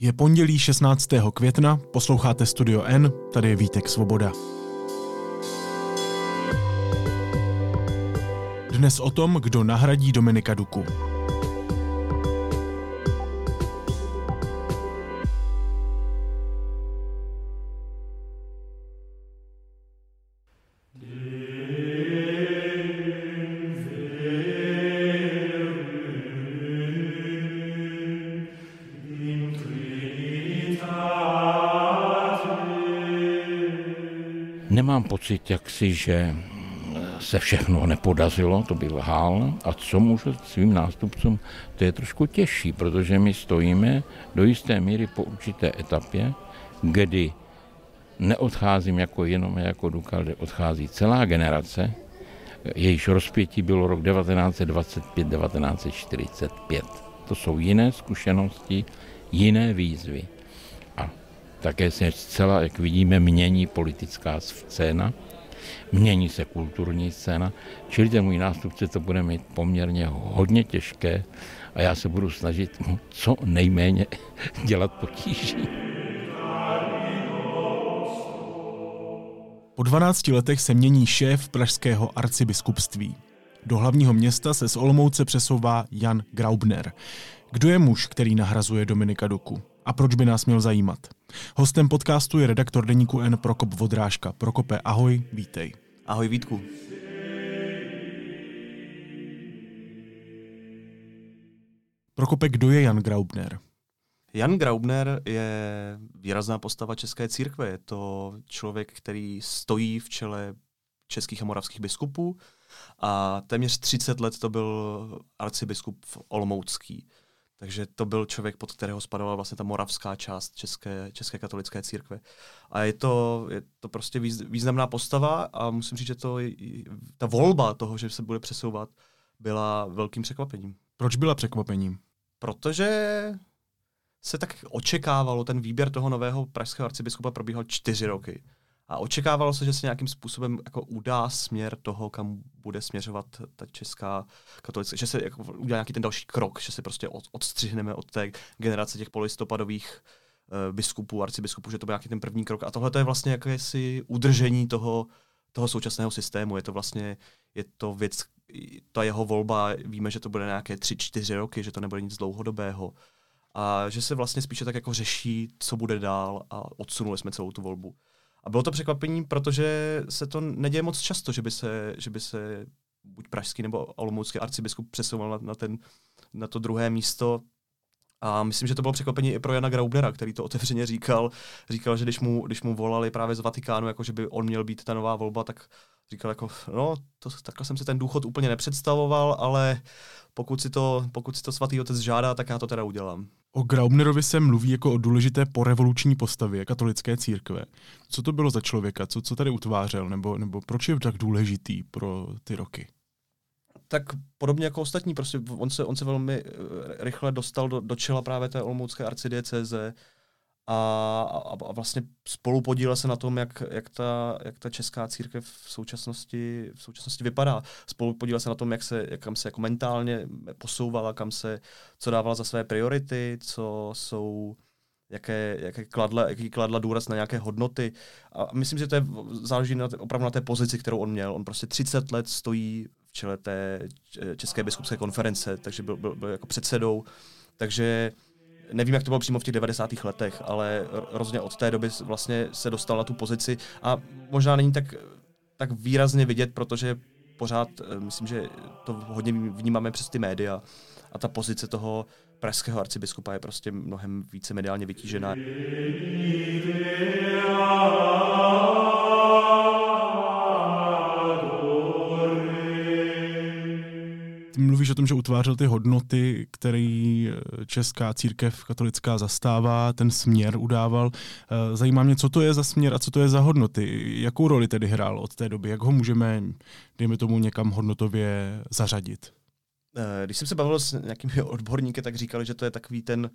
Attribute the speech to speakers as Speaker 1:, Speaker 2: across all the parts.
Speaker 1: Je pondělí 16. května, posloucháte Studio N, tady je Vítek Svoboda. Dnes o tom, kdo nahradí Dominika Duku.
Speaker 2: Pocit jaksi, že se všechno nepodařilo, to by lhal. A co můžu svým nástupcům, to je trošku těžší, protože my stojíme do jisté míry po určité etapě, kdy neodcházím jako jenom jako Dukal, kde odchází celá generace, jejíž rozpětí bylo rok 1925-1945. To jsou jiné zkušenosti, jiné výzvy. Také se zcela, jak vidíme, mění politická scéna, mění se kulturní scéna, čili ten můj nástupce to bude mít poměrně hodně těžké a já se budu snažit co nejméně dělat potíží.
Speaker 1: Po 12 letech se mění šéf pražského arcibiskupství. Do hlavního města se z Olomouce přesouvá Jan Graubner. Kdo je muž, který nahrazuje Dominika Duku? A proč by nás měl zajímat? Hostem podcastu je redaktor deníku N Prokop Vodrážka. Prokope, ahoj, vítej.
Speaker 3: Ahoj Vítku.
Speaker 1: Prokope, kdo je Jan Graubner?
Speaker 3: Jan Graubner je výrazná postava české církve. Je to člověk, který stojí v čele českých a moravských biskupů a téměř 30 let to byl arcibiskup Olomoucký. Takže to byl člověk, pod kterého spadovala vlastně ta moravská část České, České katolické církve. A je to, je to prostě významná postava a musím říct, že to, ta volba toho, že se bude přesouvat, byla velkým překvapením.
Speaker 1: Proč byla překvapením?
Speaker 3: Protože se tak očekávalo, ten výběr toho nového pražského arcibiskupa probíhal čtyři roky. A očekávalo se, že se nějakým způsobem jako udá směr toho, kam bude směřovat ta česká katolická, že se jako udělá nějaký ten další krok, že se prostě od, odstřihneme od té generace těch polistopadových uh, biskupů, arcibiskupů, že to byl nějaký ten první krok. A tohle to je vlastně jakési udržení toho, toho současného systému. Je to vlastně, je to věc, ta jeho volba, víme, že to bude nějaké tři, čtyři roky, že to nebude nic dlouhodobého. A že se vlastně spíše tak jako řeší, co bude dál a odsunuli jsme celou tu volbu. A bylo to překvapení, protože se to neděje moc často, že by se, že by se buď pražský nebo olomoucký arcibiskup přesouval na, na, ten, na to druhé místo. A myslím, že to bylo překvapení i pro Jana Graubnera, který to otevřeně říkal. Říkal, že když mu, když mu volali právě z Vatikánu, jako že by on měl být ta nová volba, tak říkal jako, no, to, takhle jsem si ten důchod úplně nepředstavoval, ale pokud si to, pokud si to svatý otec žádá, tak já to teda udělám.
Speaker 1: O Graubnerovi se mluví jako o důležité porevoluční postavě katolické církve. Co to bylo za člověka? Co, co tady utvářel? Nebo, nebo proč je tak důležitý pro ty roky?
Speaker 3: Tak podobně jako ostatní, prostě on se, on se velmi eh, rychle dostal do, do čela právě té olomoucké arcidiecéze, a, a, a vlastně spolu podílel se na tom, jak, jak, ta, jak ta česká církev v současnosti, v současnosti vypadá. Spolu podílel se na tom, jak se, jak, kam se jako mentálně posouvala, kam se, co dávala za své priority, co jsou, jaké, jaké kladla, jaký kladla důraz na nějaké hodnoty. A myslím, že to je, záleží na, opravdu na té pozici, kterou on měl. On prostě 30 let stojí čele té České biskupské konference, takže byl, byl, byl jako předsedou. Takže Nevím, jak to bylo přímo v těch 90. letech, ale rozně od té doby vlastně se dostal na tu pozici a možná není tak, tak výrazně vidět, protože pořád, eh, myslím, že to hodně vnímáme přes ty média a ta pozice toho pražského arcibiskupa je prostě mnohem více mediálně vytížená.
Speaker 1: Ty mluvíš o tom, že utvářel ty hodnoty, které eh, česká církev katolická zastává, ten směr udával. Eh, zajímá mě, co to je za směr a co to je za hodnoty. Jakou roli tedy hrál od té doby? Jak ho můžeme, dejme tomu, někam hodnotově zařadit?
Speaker 3: Eh, když jsem se bavil s nějakými odborníky, tak říkali, že to je takový ten,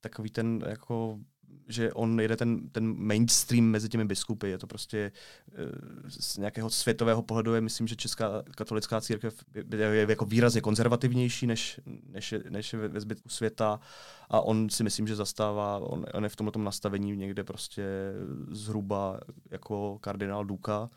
Speaker 3: takový ten jako že on jede ten, ten mainstream mezi těmi biskupy. Je to prostě z nějakého světového pohledu je, myslím, že Česká katolická církev je, je jako výrazně konzervativnější než, než, než ve zbytku světa a on si myslím, že zastává, on, on je v tomto nastavení někde prostě zhruba jako kardinál Duka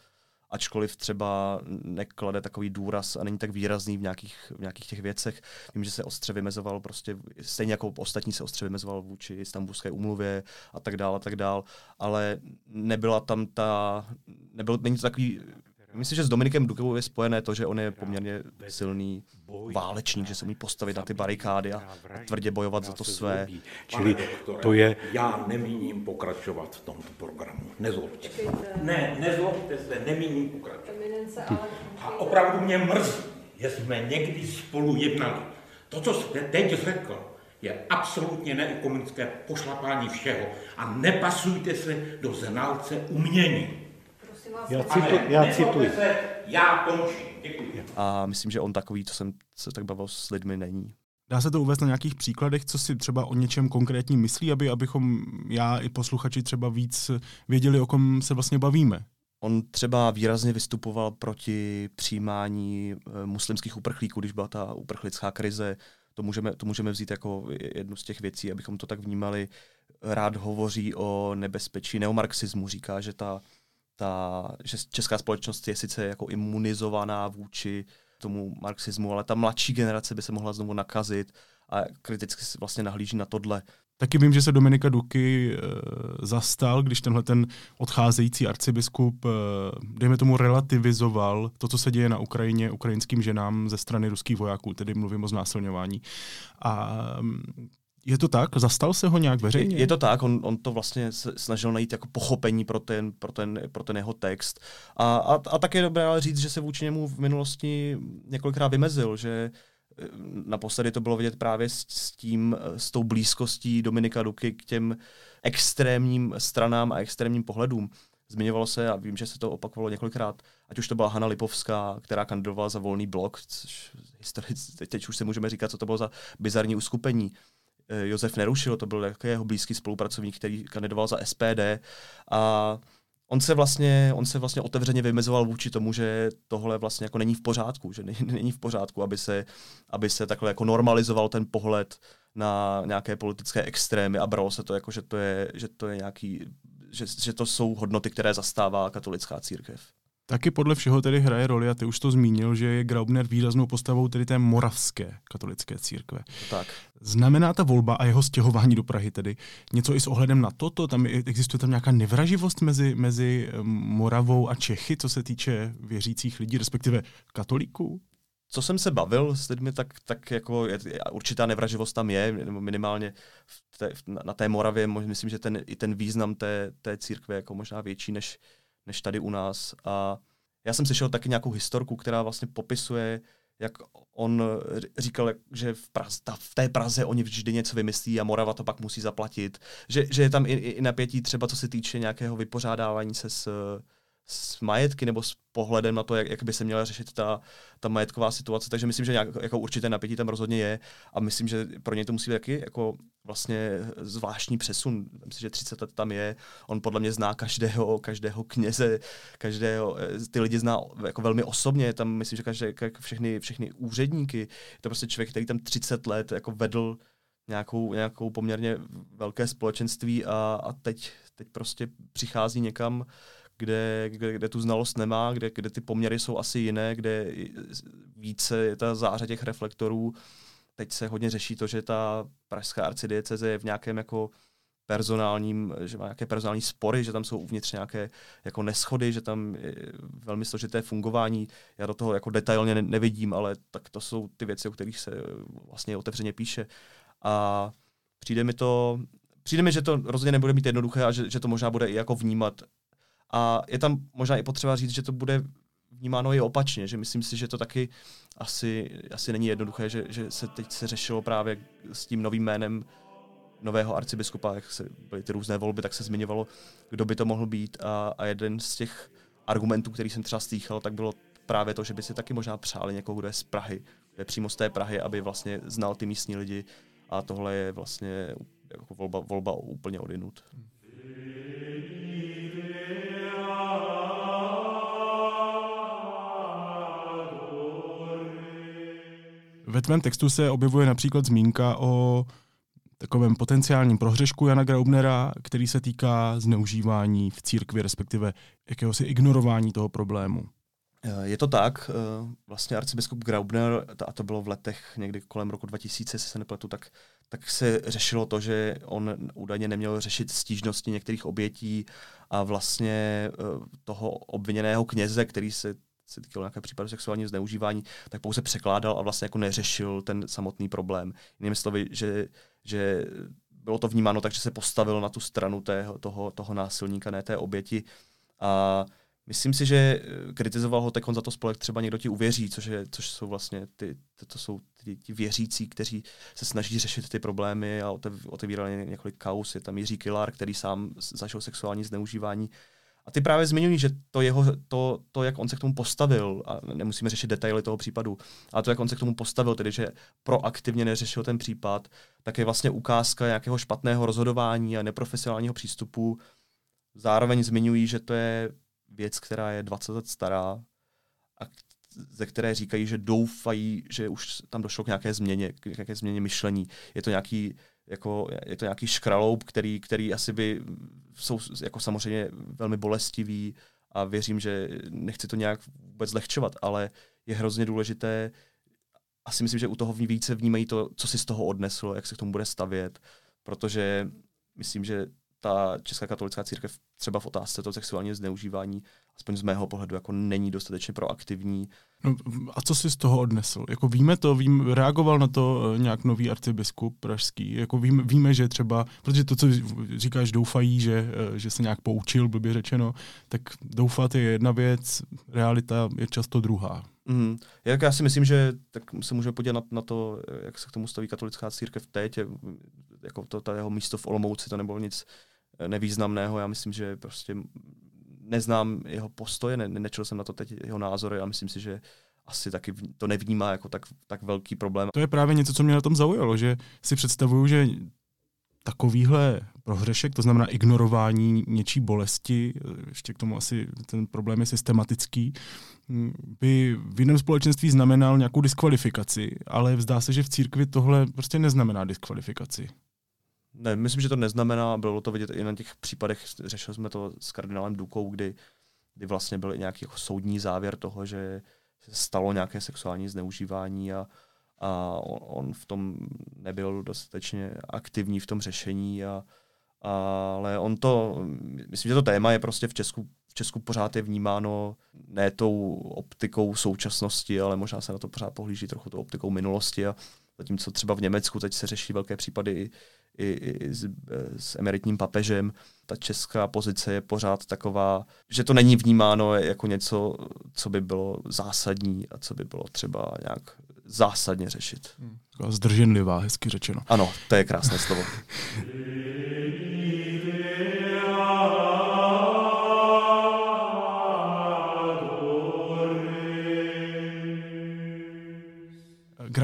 Speaker 3: ačkoliv třeba neklade takový důraz a není tak výrazný v nějakých, v nějakých těch věcech. Vím, že se ostře vymezoval prostě, stejně jako ostatní se ostře vymezoval vůči istambulské umluvě a tak dále, a tak dále, ale nebyla tam ta, nebyl, není to takový Myslím, že s Dominikem Dukovou je spojené to, že on je poměrně silný válečník, že se umí postavit na ty barikády a tvrdě bojovat za to své.
Speaker 2: Čili to je... Já nemíním pokračovat v tomto programu. Nezlobte. Ne, nezlobte se, nemíním pokračovat. A opravdu mě mrzí, že jsme někdy spolu jednali. To, co jste teď řekl, je absolutně neekonomické pošlapání všeho a nepasujte se do znalce umění.
Speaker 3: Já, citu, já cituji. Já končím. Děkuji. A myslím, že on takový, co jsem se tak bavil s lidmi, není.
Speaker 1: Dá se to uvést na nějakých příkladech, co si třeba o něčem konkrétním myslí, aby, abychom já i posluchači třeba víc věděli, o kom se vlastně bavíme?
Speaker 3: On třeba výrazně vystupoval proti přijímání eh, muslimských uprchlíků, když byla ta uprchlická krize. To můžeme, to můžeme vzít jako jednu z těch věcí, abychom to tak vnímali. Rád hovoří o nebezpečí neomarxismu, říká, že ta ta, že česká společnost je sice jako imunizovaná vůči tomu marxismu, ale ta mladší generace by se mohla znovu nakazit a kriticky se vlastně nahlíží na tohle.
Speaker 1: Taky vím, že se Dominika Duky e, zastal, když tenhle ten odcházející arcibiskup, e, dejme tomu, relativizoval to, co se děje na Ukrajině ukrajinským ženám ze strany ruských vojáků, tedy mluvím o znásilňování. A je to tak? Zastal se ho nějak veřejně?
Speaker 3: Je, to tak, on, on to vlastně snažil najít jako pochopení pro ten, pro ten, pro ten jeho text. A, a, a tak je dobré ale říct, že se vůči němu v minulosti několikrát vymezil, že eh, naposledy to bylo vidět právě s, s tím, eh, s tou blízkostí Dominika Duky k těm extrémním stranám a extrémním pohledům. Zmiňovalo se, a vím, že se to opakovalo několikrát, ať už to byla Hanna Lipovská, která kandidovala za volný blok, což teď už si můžeme říkat, co to bylo za bizarní uskupení Josef Nerušil, to byl jeho blízký spolupracovník, který kandidoval za SPD a on se vlastně, on se vlastně otevřeně vymezoval vůči tomu, že tohle vlastně jako není v pořádku, že není v pořádku, aby se, aby se takhle jako normalizoval ten pohled na nějaké politické extrémy a bralo se to jako, že to je, že to je nějaký, že, že to jsou hodnoty, které zastává katolická církev.
Speaker 1: Taky podle všeho tedy hraje roli, a ty už to zmínil, že je Graubner výraznou postavou tedy té moravské katolické církve.
Speaker 3: Tak.
Speaker 1: Znamená ta volba a jeho stěhování do Prahy tedy něco i s ohledem na toto? Tam existuje tam nějaká nevraživost mezi, mezi eh, Moravou a Čechy, co se týče věřících lidí, respektive katolíků?
Speaker 3: co jsem se bavil s lidmi, tak, tak jako je, určitá nevraživost tam je, nebo minimálně v té, na té Moravě, myslím, že ten, i ten význam té, té církve je jako možná větší než, než tady u nás. A já jsem slyšel taky nějakou historku, která vlastně popisuje, jak on říkal, že v, Praze, ta, v té Praze oni vždy něco vymyslí a Morava to pak musí zaplatit. Že, že je tam i, i napětí třeba co se týče nějakého vypořádávání se s, s majetky nebo s pohledem na to, jak, jak by se měla řešit ta, ta majetková situace. Takže myslím, že nějak, jako určité napětí tam rozhodně je a myslím, že pro něj to musí být taky jako vlastně zvláštní přesun. Myslím, že 30 let tam je. On podle mě zná každého, každého kněze, každého, ty lidi zná jako velmi osobně. Tam myslím, že každé, všechny, všechny úředníky. Je to prostě člověk, který tam 30 let jako vedl nějakou, nějakou poměrně velké společenství a, a teď, teď prostě přichází někam, kde, kde, kde tu znalost nemá, kde, kde ty poměry jsou asi jiné, kde více je ta záře těch reflektorů. Teď se hodně řeší to, že ta pražská arcidieceze je v nějakém jako personálním, že má nějaké personální spory, že tam jsou uvnitř nějaké jako neschody, že tam je velmi složité fungování. Já do toho jako detailně ne- nevidím, ale tak to jsou ty věci, o kterých se vlastně otevřeně píše. A přijde mi to, přijde mi, že to rozhodně nebude mít jednoduché a že, že to možná bude i jako vnímat a je tam možná i potřeba říct, že to bude vnímáno i opačně, že myslím si, že to taky asi, asi není jednoduché, že, že se teď se řešilo právě s tím novým jménem nového arcibiskupa, jak se byly ty různé volby, tak se zmiňovalo, kdo by to mohl být a, a jeden z těch argumentů, který jsem třeba stýchal, tak bylo právě to, že by si taky možná přáli někoho, kdo je z Prahy, kdo je přímo z té Prahy, aby vlastně znal ty místní lidi a tohle je vlastně jako volba, volba úplně odinut. Hmm.
Speaker 1: Ve tvém textu se objevuje například zmínka o takovém potenciálním prohřešku Jana Graubnera, který se týká zneužívání v církvi, respektive jakéhosi ignorování toho problému.
Speaker 3: Eh, je to tak, eh, vlastně arcibiskup Graubner, a to bylo v letech někdy kolem roku 2000, se nepletu, tak, tak se řešilo to, že on údajně neměl řešit stížnosti některých obětí a vlastně eh, toho obviněného kněze, který se se týkalo nějaké případy sexuálního zneužívání, tak pouze překládal a vlastně jako neřešil ten samotný problém. Jinými slovy, že, že bylo to vnímáno tak, že se postavil na tu stranu tého, toho, toho násilníka, ne té oběti. A Myslím si, že eh, kritizoval ho on za to spolek třeba někdo ti uvěří, což, je, což jsou vlastně ty, to, jsou ty, ty věřící, kteří se snaží řešit ty problémy a otevírali několik kaus. Je tam Jiří Kilar, který sám zažil sexuální zneužívání. A ty právě zmiňují, že to, jeho, to, to, jak on se k tomu postavil, a nemusíme řešit detaily toho případu, ale to, jak on se k tomu postavil, tedy že proaktivně neřešil ten případ, tak je vlastně ukázka nějakého špatného rozhodování a neprofesionálního přístupu. Zároveň zmiňují, že to je věc, která je 20 let stará a ze které říkají, že doufají, že už tam došlo k nějaké změně, k nějaké změně myšlení. Je to nějaký, jako, je to nějaký škraloup, který, který asi by jsou jako samozřejmě velmi bolestivý a věřím, že nechci to nějak vůbec zlehčovat, ale je hrozně důležité, asi myslím, že u toho více vnímají to, co si z toho odnesl, jak se k tomu bude stavět, protože myslím, že ta Česká katolická církev třeba v otázce toho sexuálního zneužívání, aspoň z mého pohledu, jako není dostatečně proaktivní.
Speaker 1: No, a co si z toho odnesl? Jako víme to, vím, reagoval na to eh, nějak nový arcibiskup pražský. Jako víme, víme, že třeba, protože to, co říkáš, doufají, že, eh, že se nějak poučil, blbě řečeno, tak doufat je jedna věc, realita je často druhá.
Speaker 3: Mm. Jak já si myslím, že tak se můžeme podívat na, na to, jak se k tomu staví katolická církev teď, jako to, ta jeho místo v Olomouci, to nebylo nic nevýznamného. Já myslím, že prostě neznám jeho postoje, ne, nečel jsem na to teď jeho názory a myslím si, že asi taky to nevnímá jako tak, tak velký problém.
Speaker 1: To je právě něco, co mě na tom zaujalo, že si představuju, že takovýhle prohřešek, to znamená ignorování něčí bolesti, ještě k tomu asi ten problém je systematický, by v jiném společenství znamenal nějakou diskvalifikaci, ale vzdá se, že v církvi tohle prostě neznamená diskvalifikaci.
Speaker 3: Ne, myslím, že to neznamená, bylo to vidět i na těch případech, řešili jsme to s kardinálem Dukou, kdy, kdy vlastně byl i nějaký jako soudní závěr toho, že se stalo nějaké sexuální zneužívání a, a on, on v tom nebyl dostatečně aktivní v tom řešení, a, ale on to, myslím, že to téma je prostě v Česku, v Česku pořád je vnímáno ne tou optikou současnosti, ale možná se na to pořád pohlíží trochu tou optikou minulosti a zatímco třeba v Německu teď se řeší velké případy i, i s, s emeritním papežem. Ta česká pozice je pořád taková, že to není vnímáno jako něco, co by bylo zásadní a co by bylo třeba nějak zásadně řešit.
Speaker 1: Zdrženlivá, hezky řečeno.
Speaker 3: Ano, to je krásné slovo.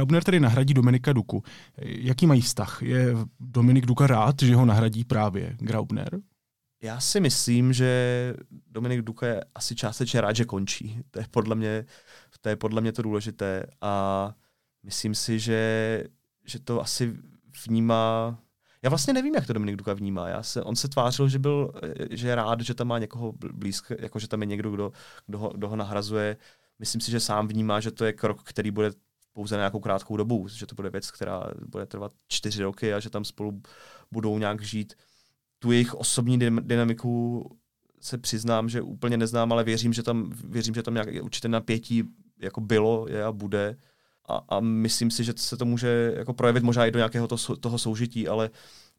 Speaker 1: Graubner tedy nahradí Dominika Duku. Jaký mají vztah? Je Dominik Duka rád, že ho nahradí právě Graubner?
Speaker 3: Já si myslím, že Dominik Duka je asi částečně rád, že končí. To je podle mě to, je podle mě to důležité a myslím si, že, že to asi vnímá já vlastně nevím, jak to Dominik Duka vnímá. Já se, on se tvářil, že byl, že je rád, že tam má někoho blízko, jako že tam je někdo, kdo, kdo, ho, kdo ho nahrazuje. Myslím si, že sám vnímá, že to je krok, který bude pouze na nějakou krátkou dobu, že to bude věc, která bude trvat čtyři roky a že tam spolu budou nějak žít. Tu jejich osobní dynamiku se přiznám, že úplně neznám, ale věřím, že tam, věřím, že tam nějak určité napětí jako bylo, je a bude. A, a myslím si, že se to může jako projevit možná i do nějakého to, toho soužití, ale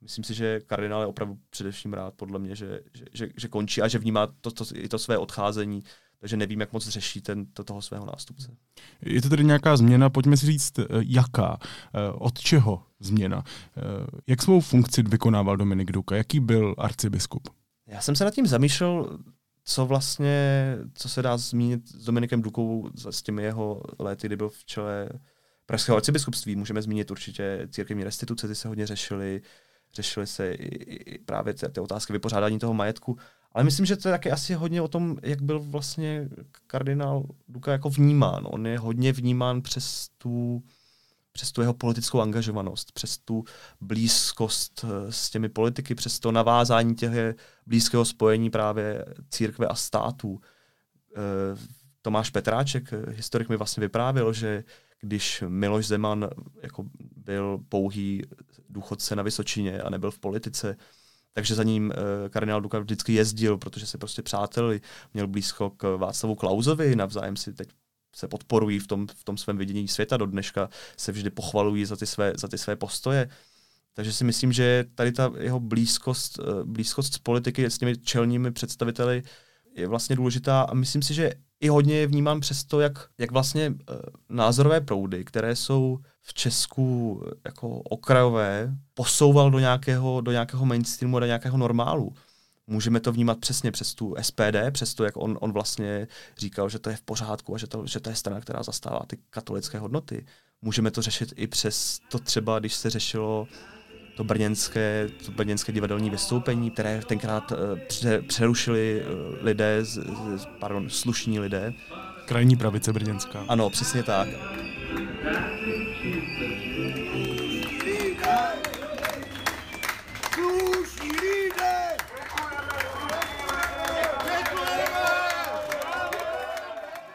Speaker 3: myslím si, že kardinál je opravdu především rád, podle mě, že, že, že, že končí a že vnímá to, to, i to své odcházení takže nevím, jak moc řeší ten, to, toho svého nástupce.
Speaker 1: Je to tedy nějaká změna, pojďme si říct, eh, jaká, eh, od čeho změna. Eh, jak svou funkci vykonával Dominik Duka, jaký byl arcibiskup?
Speaker 3: Já jsem se nad tím zamýšlel, co vlastně, co se dá zmínit s Dominikem Dukou, s těmi jeho lety, kdy byl v čele Pražského arcibiskupství. Můžeme zmínit určitě církevní restituce, ty se hodně řešily, řešily se i, i právě ty, ty otázky vypořádání toho majetku. Ale myslím, že to je taky asi hodně o tom, jak byl vlastně kardinál Duka jako vnímán. On je hodně vnímán přes tu přes tu jeho politickou angažovanost, přes tu blízkost eh, s těmi politiky, přes to navázání těch blízkého spojení právě církve a států. Eh, Tomáš Petráček, eh, historik mi vlastně vyprávěl, že když Miloš Zeman jako byl pouhý důchodce na Vysočině a nebyl v politice, takže za ním uh, kardinál Duka vždycky jezdil, protože se prostě přáteli, měl blízko k Václavu Klauzovi, navzájem si teď se podporují v tom, v tom svém vidění světa. Do dneška, se vždy pochvalují za ty své, za ty své postoje. Takže si myslím, že tady ta jeho blízkost, uh, blízkost s politiky s těmi čelními představiteli je vlastně důležitá. A myslím si, že i hodně je vnímám přes to, jak, jak vlastně uh, názorové proudy, které jsou v Česku jako okrajové, posouval do nějakého, do nějakého mainstreamu, do nějakého normálu. Můžeme to vnímat přesně přes tu SPD, přes to, jak on, on vlastně říkal, že to je v pořádku a že to, že to je strana, která zastává ty katolické hodnoty. Můžeme to řešit i přes to třeba, když se řešilo to brněnské, to brněnské divadelní vystoupení, které tenkrát uh, pře, přerušili uh, lidé, z, z, pardon, slušní lidé.
Speaker 1: Krajní pravice brněnská.
Speaker 3: Ano, přesně tak.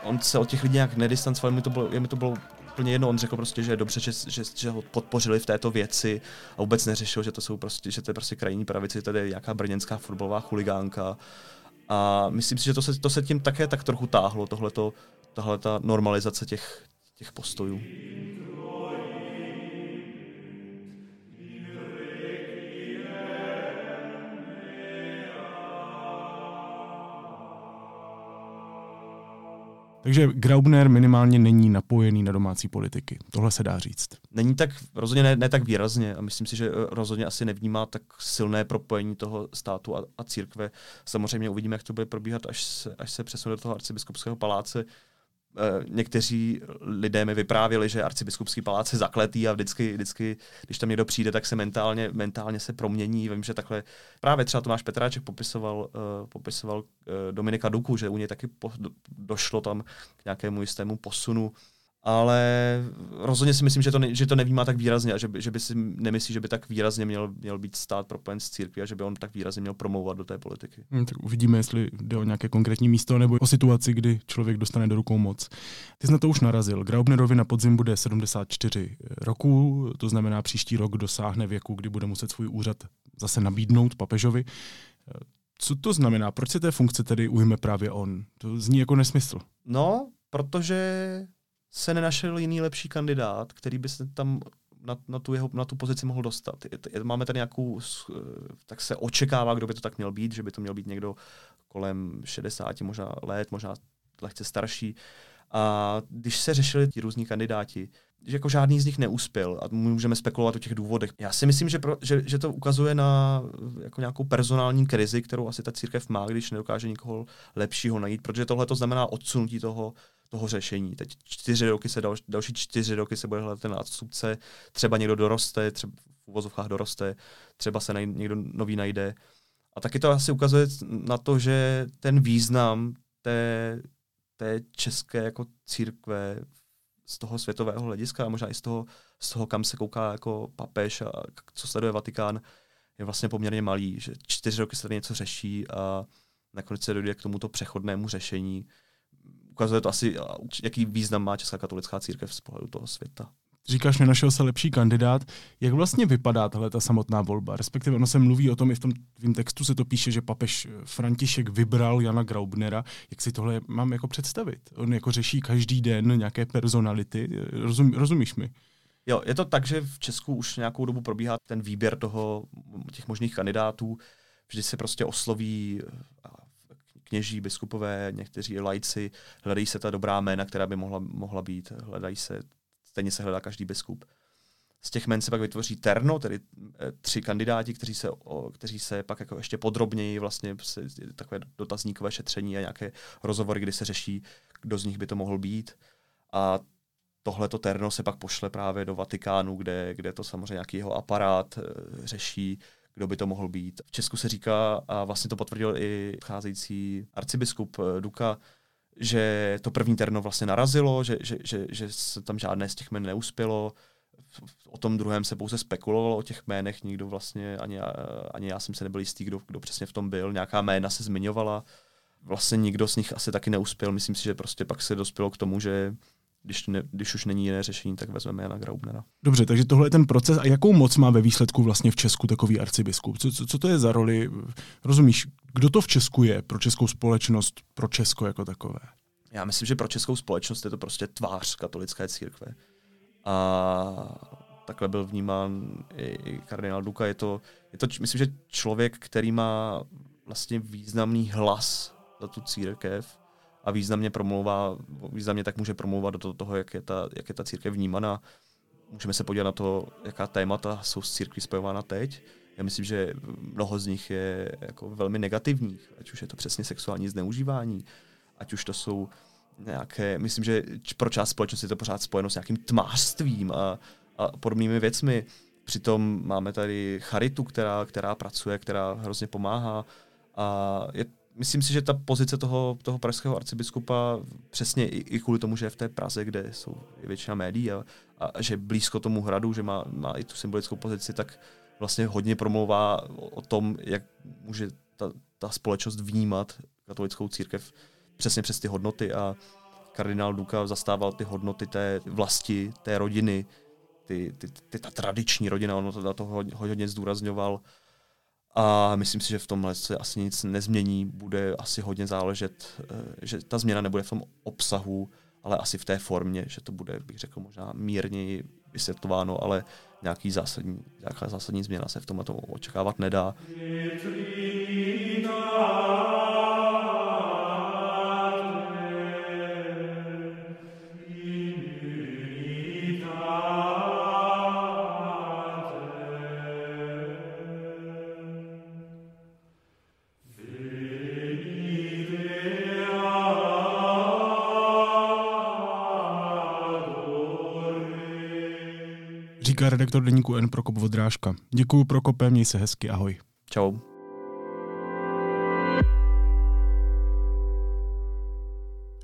Speaker 3: On se od těch lidí nějak nedistancoval, mi to bylo, mi to bylo úplně jedno, on řekl prostě, že je dobře, že, že, že ho podpořili v této věci a vůbec neřešil, že to jsou prostě, že to je prostě krajní pravici, tady je nějaká brněnská fotbalová chuligánka. A myslím si, že to se, to se tím také tak trochu táhlo, tohleto, tahle ta normalizace těch, těch postojů.
Speaker 1: Takže Graubner minimálně není napojený na domácí politiky. Tohle se dá říct.
Speaker 3: Není tak, rozhodně ne, ne tak výrazně a myslím si, že eh, rozhodně asi nevnímá tak silné propojení toho státu a, a církve. Samozřejmě uvidíme, jak to bude probíhat, až se, až se přesune do toho arcibiskupského paláce. Eh, někteří lidé mi vyprávěli, že arcibiskupský palác je zakletý a vždycky, vždycky, když tam někdo přijde, tak se mentálně, mentálně se promění. Vím, že takhle právě třeba Tomáš Petráček popisoval, uh, popisoval uh, Dominika Duku, že u něj taky došlo tam k nějakému jistému posunu ale rozhodně si myslím, že to, ne, že to nevnímá tak výrazně a že by, že by si nemyslí, že by tak výrazně měl, měl být stát propojen s církví a že by on tak výrazně měl promlouvat do té politiky.
Speaker 1: Hmm, tak uvidíme, jestli jde o nějaké konkrétní místo nebo o situaci, kdy člověk dostane do rukou moc. Ty jsi na to už narazil. Graubnerovi na podzim bude 74 roků, to znamená příští rok dosáhne věku, kdy bude muset svůj úřad zase nabídnout papežovi. Co to znamená? Proč se té funkce tedy ujme právě on? To zní jako nesmysl.
Speaker 3: No, protože se nenašel jiný lepší kandidát, který by se tam na, na, tu, jeho, na tu pozici mohl dostat. Máme tady nějakou, tak se očekává, kdo by to tak měl být, že by to měl být někdo kolem 60 možná let, možná lehce starší. A když se řešili ti různí kandidáti, že jako žádný z nich neuspěl a můžeme spekulovat o těch důvodech. Já si myslím, že, pro, že, že to ukazuje na jako nějakou personální krizi, kterou asi ta církev má, když nedokáže nikoho lepšího najít, protože tohle to znamená odsunutí toho, toho řešení. Teď čtyři roky se, dal, další čtyři roky se bude hledat ten nástupce, třeba někdo doroste, třeba v uvozovkách doroste, třeba se najde, někdo nový najde. A taky to asi ukazuje na to, že ten význam té, té české jako církve z toho světového hlediska a možná i z toho, z toho, kam se kouká jako papež a co sleduje Vatikán, je vlastně poměrně malý, že čtyři roky se tady něco řeší a nakonec se dojde k tomuto přechodnému řešení, ukazuje to asi, jaký význam má Česká katolická církev z pohledu toho světa.
Speaker 1: Říkáš, nenašel se lepší kandidát. Jak vlastně vypadá tahle ta samotná volba? Respektive ono se mluví o tom, i v tom tvým textu se to píše, že papež František vybral Jana Graubnera. Jak si tohle mám jako představit? On jako řeší každý den nějaké personality. Rozum, rozumíš mi?
Speaker 3: Jo, je to tak, že v Česku už nějakou dobu probíhá ten výběr toho, těch možných kandidátů. Vždy se prostě osloví kněží, biskupové, někteří lajci, hledají se ta dobrá jména, která by mohla, mohla být, hledají se, stejně se hledá každý biskup. Z těch men se pak vytvoří terno, tedy eh, tři kandidáti, kteří se, o, kteří se pak jako ještě podrobněji vlastně se, takové dotazníkové šetření a nějaké rozhovory, kdy se řeší, kdo z nich by to mohl být. A tohleto terno se pak pošle právě do Vatikánu, kde, kde to samozřejmě nějaký jeho aparát e, řeší, kdo by to mohl být. V Česku se říká, a vlastně to potvrdil i vcházející arcibiskup eh, Duka, že to první terno vlastně narazilo, že, že, že, že se tam žádné z těch men neuspělo. o tom druhém se pouze spekulovalo, o těch jménech nikdo vlastně, ani, ani já jsem se nebyl jistý, kdo, kdo přesně v tom byl. Nějaká jména se zmiňovala, vlastně nikdo z nich asi taky neuspěl. Myslím si, že prostě pak se dospělo k tomu, že když, ne, když už není jiné řešení, tak vezmeme Jana Graubnera.
Speaker 1: Dobře, takže tohle je ten proces. A jakou moc má ve výsledku vlastně v Česku takový arcibiskup? Co, co, co to je za roli? Rozumíš, kdo to v Česku je pro českou společnost, pro Česko jako takové?
Speaker 3: Já myslím, že pro českou společnost je to prostě tvář katolické církve. A takhle byl vnímán i, i kardinál Duka. Je to, je to, myslím, že člověk, který má vlastně významný hlas za tu církev a významně promlouvá, významně tak může promlouvat do toho, jak je ta, jak je ta církev vnímaná. Můžeme se podívat na to, jaká témata jsou s církví spojována teď. Já myslím, že mnoho z nich je jako velmi negativních, ať už je to přesně sexuální zneužívání, ať už to jsou nějaké, myslím, že pro část společnosti je to pořád spojeno s nějakým tmářstvím a, a podobnými věcmi. Přitom máme tady charitu, která, která pracuje, která hrozně pomáhá a je myslím si, že ta pozice toho, toho pražského arcibiskupa přesně i, i kvůli tomu, že je v té Praze, kde jsou většina médií a, a že blízko tomu hradu, že má, má i tu symbolickou pozici, tak vlastně hodně promlouvá o, o tom, jak může ta, ta společnost vnímat katolickou církev přesně přes ty hodnoty. A kardinál Duka zastával ty hodnoty té vlasti, té rodiny, ty, ty, ty, ta tradiční rodina, ono to, to hodně zdůrazňoval a myslím si, že v tomhle se asi nic nezmění, bude asi hodně záležet, eh, že ta změna nebude v tom obsahu, ale asi v té formě, že to bude, bych řekl, možná mírněji vysvětlováno, ale nějaký zásadní, nějaká zásadní změna se v tomhle očekávat nedá.
Speaker 1: Říká redaktor deníku N Prokop Vodrážka. Děkuji Prokope, měj se hezky, ahoj.
Speaker 3: Čau.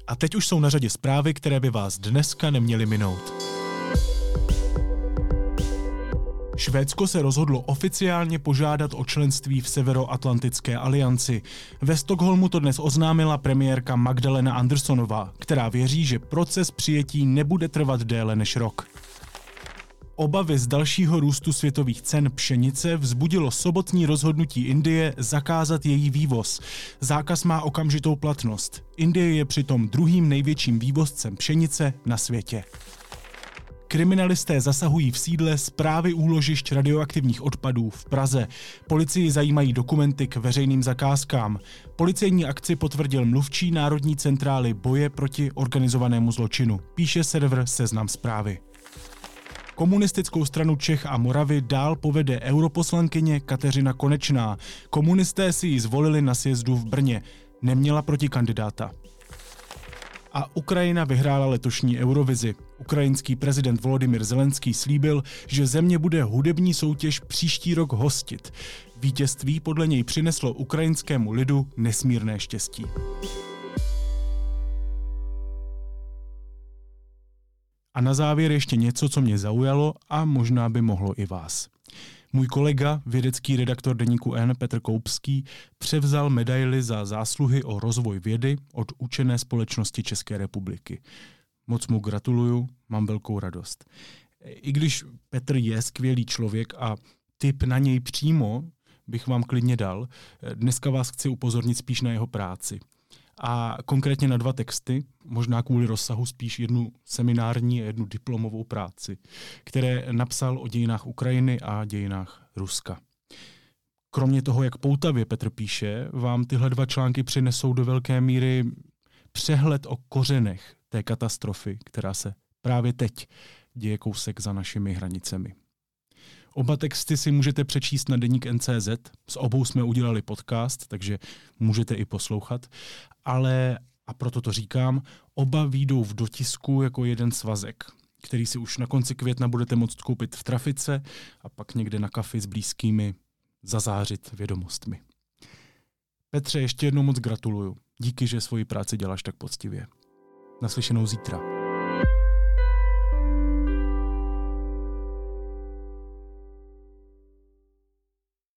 Speaker 1: A teď už jsou na řadě zprávy, které by vás dneska neměly minout. Švédsko se rozhodlo oficiálně požádat o členství v Severoatlantické alianci. Ve Stockholmu to dnes oznámila premiérka Magdalena Andersonová, která věří, že proces přijetí nebude trvat déle než rok. Obavy z dalšího růstu světových cen pšenice vzbudilo sobotní rozhodnutí Indie zakázat její vývoz. Zákaz má okamžitou platnost. Indie je přitom druhým největším vývozcem pšenice na světě. Kriminalisté zasahují v sídle zprávy úložišť radioaktivních odpadů v Praze. Policii zajímají dokumenty k veřejným zakázkám. Policejní akci potvrdil mluvčí Národní centrály boje proti organizovanému zločinu. Píše server Seznam zprávy. Komunistickou stranu Čech a Moravy dál povede europoslankyně Kateřina Konečná. Komunisté si ji zvolili na sjezdu v Brně. Neměla proti kandidáta. A Ukrajina vyhrála letošní Eurovizi. Ukrajinský prezident Volodymyr Zelenský slíbil, že země bude hudební soutěž příští rok hostit. Vítězství podle něj přineslo ukrajinskému lidu nesmírné štěstí. A na závěr ještě něco, co mě zaujalo a možná by mohlo i vás. Můj kolega, vědecký redaktor deníku N. Petr Koupský, převzal medaily za zásluhy o rozvoj vědy od učené společnosti České republiky. Moc mu gratuluju, mám velkou radost. I když Petr je skvělý člověk a tip na něj přímo bych vám klidně dal, dneska vás chci upozornit spíš na jeho práci a konkrétně na dva texty, možná kvůli rozsahu spíš jednu seminární a jednu diplomovou práci, které napsal o dějinách Ukrajiny a dějinách Ruska. Kromě toho, jak poutavě Petr píše, vám tyhle dva články přinesou do velké míry přehled o kořenech té katastrofy, která se právě teď děje kousek za našimi hranicemi. Oba texty si můžete přečíst na deník NCZ, s obou jsme udělali podcast, takže můžete i poslouchat, ale, a proto to říkám, oba výjdou v dotisku jako jeden svazek, který si už na konci května budete moct koupit v trafice a pak někde na kafi s blízkými zazářit vědomostmi. Petře, ještě jednou moc gratuluju. Díky, že svoji práci děláš tak poctivě. Naslyšenou zítra.